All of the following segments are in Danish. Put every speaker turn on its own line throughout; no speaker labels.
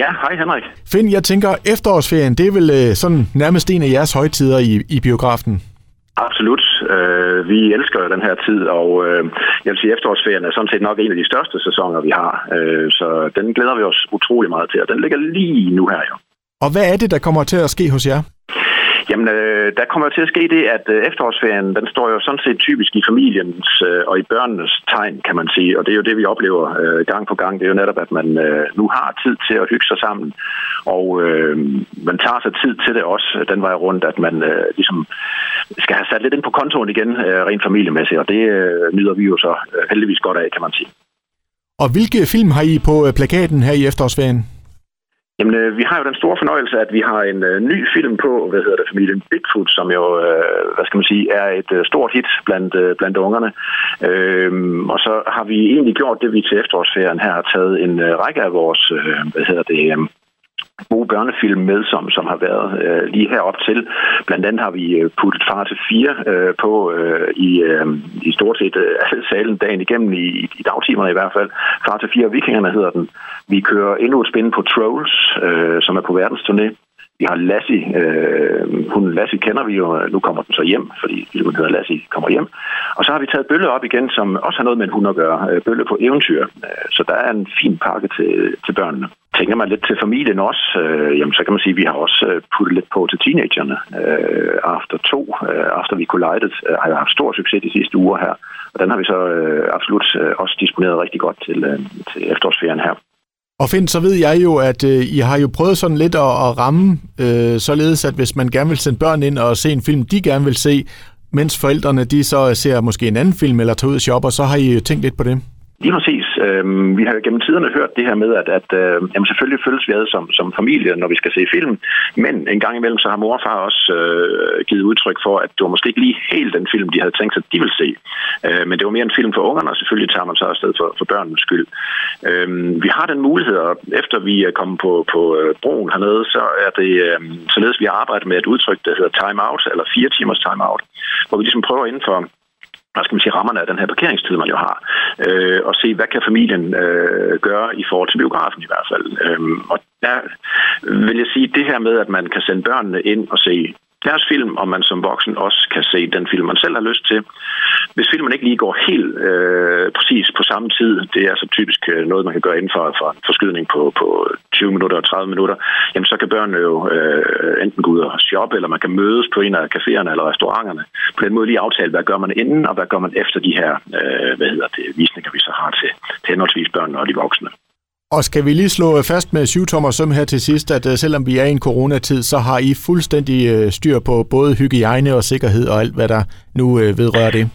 Ja, hej Henrik.
Finn, jeg tænker, efterårsferien, det er vel øh, sådan nærmest en af jeres højtider i, i biografen?
Absolut. Øh, vi elsker jo den her tid, og øh, jeg vil sige, at efterårsferien er sådan set nok en af de største sæsoner, vi har. Øh, så den glæder vi os utrolig meget til, og den ligger lige nu her jo.
Og hvad er det, der kommer til at ske hos jer?
Jamen, øh, der kommer til at ske det, at øh, efterårsferien, den står jo sådan set typisk i familiens øh, og i børnenes tegn, kan man sige. Og det er jo det, vi oplever øh, gang på gang. Det er jo netop, at man øh, nu har tid til at hygge sig sammen. Og øh, man tager sig tid til det også, øh, den vej rundt, at man øh, ligesom skal have sat lidt ind på kontoen igen, øh, rent familiemæssigt. Og det øh, nyder vi jo så øh, heldigvis godt af, kan man sige.
Og hvilke film har I på øh, plakaten her i efterårsferien?
Jamen, øh, vi har jo den store fornøjelse, at vi har en øh, ny film på, hvad hedder det, familien Bigfoot, som jo, øh, hvad skal man sige, er et øh, stort hit blandt, øh, blandt ungerne. Øh, og så har vi egentlig gjort det, vi til efterårsferien her har taget en øh, række af vores, øh, hvad hedder det, øh, gode børnefilm med, som, som har været øh, lige herop til. Blandt andet har vi øh, puttet Far til 4 øh, på øh, i, øh, i stort set øh, alle salen dagen igennem, i, i dagtimerne i hvert fald. Far til 4 Vikingerne hedder den. Vi kører endnu et spin på Trolls, øh, som er på verdensturné. Vi har Lassie. Øh, hun Lassie kender vi jo. Nu kommer den så hjem, fordi hun hedder Lassie kommer hjem. Og så har vi taget Bølle op igen, som også har noget med en hund at gøre. Øh, Bølle på eventyr. Øh, så der er en fin pakke til, til børnene. Tænker man lidt til familien også, øh, jamen, så kan man sige, at vi har også øh, puttet lidt på til teenagerne. Øh, After 2, øh, After Collided, øh, har jeg haft stor succes de sidste uger her. Og den har vi så øh, absolut øh, også disponeret rigtig godt til, øh, til efterårsferien her.
Og Finn, så ved jeg jo, at øh, I har jo prøvet sådan lidt at, at ramme, øh, således at hvis man gerne vil sende børn ind og se en film, de gerne vil se, mens forældrene de så ser måske en anden film eller tager ud og shopper, så har I jo tænkt lidt på det.
Lige præcis. Øhm, vi har gennem tiderne hørt det her med, at, at øh, jamen selvfølgelig følges vi ad som, som familie, når vi skal se film, men en gang imellem så har mor og far også øh, givet udtryk for, at det var måske ikke lige helt den film, de havde tænkt sig, at de ville se. Øh, men det var mere en film for ungerne, og selvfølgelig tager man så afsted for, for børnenes skyld. Øh, vi har den mulighed, og efter vi er kommet på, på øh, broen hernede, så er det øh, således, vi har arbejdet med et udtryk, der hedder time out, eller fire timers time out, hvor vi ligesom prøver inden for hvad skal man sige, rammerne af den her parkeringstid, man jo har, øh, og se, hvad kan familien øh, gøre i forhold til biografen i hvert fald. Øhm, og der vil jeg sige, det her med, at man kan sende børnene ind og se deres film, og man som voksen også kan se den film, man selv har lyst til. Hvis filmen ikke lige går helt øh, præcis på samme tid, det er så typisk øh, noget, man kan gøre inden for, for en forskydning på, på 20 minutter og 30 minutter, jamen så kan børnene jo øh, enten gå ud og shoppe, eller man kan mødes på en af caféerne eller restauranterne. På den måde lige aftale, hvad gør man inden, og hvad gør man efter de her øh, hvad hedder det, visninger, vi så har til, til henholdsvis børnene og de voksne.
Og skal vi lige slå øh, fast med syvtommer søm her til sidst, at øh, selvom vi er i en coronatid, så har I fuldstændig øh, styr på både hygiejne og sikkerhed og alt, hvad der nu vedrører det?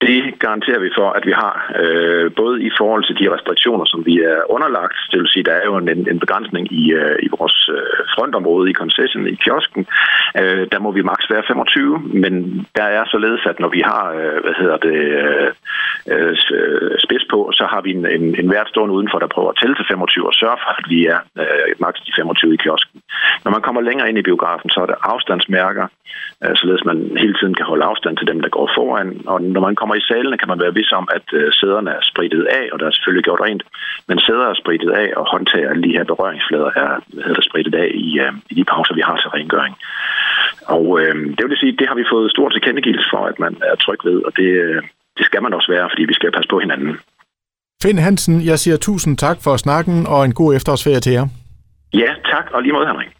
Det garanterer vi for, at vi har, øh, både i forhold til de restriktioner, som vi er underlagt. Det vil sige, der er jo en, en begrænsning i, øh, i vores øh, frontområde, i concession, i kiosken. Øh, der må vi maks være 25, men der er således, at når vi har, øh, hvad hedder det, øh, så har vi en, en, en vært stående udenfor, der prøver at tælle til 25 og sørge for, at vi er øh, maks de 25 i kiosken. Når man kommer længere ind i biografen, så er der afstandsmærker, øh, således man hele tiden kan holde afstand til dem, der går foran. Og når man kommer i salene, kan man være vis om, at øh, sæderne er spritet af, og der er selvfølgelig gjort rent, men sæder er spritet af, og håndtager lige her berøringsflader er hedder, spritet af i, øh, i de pauser, vi har til rengøring. Og øh, det vil sige, det har vi fået stor tilkendegivelse for, at man er tryg ved, og det, øh, det skal man også være, fordi vi skal passe på hinanden.
Finn Hansen, jeg siger tusind tak for snakken, og en god efterårsferie til jer.
Ja, tak, og lige måde, Henrik.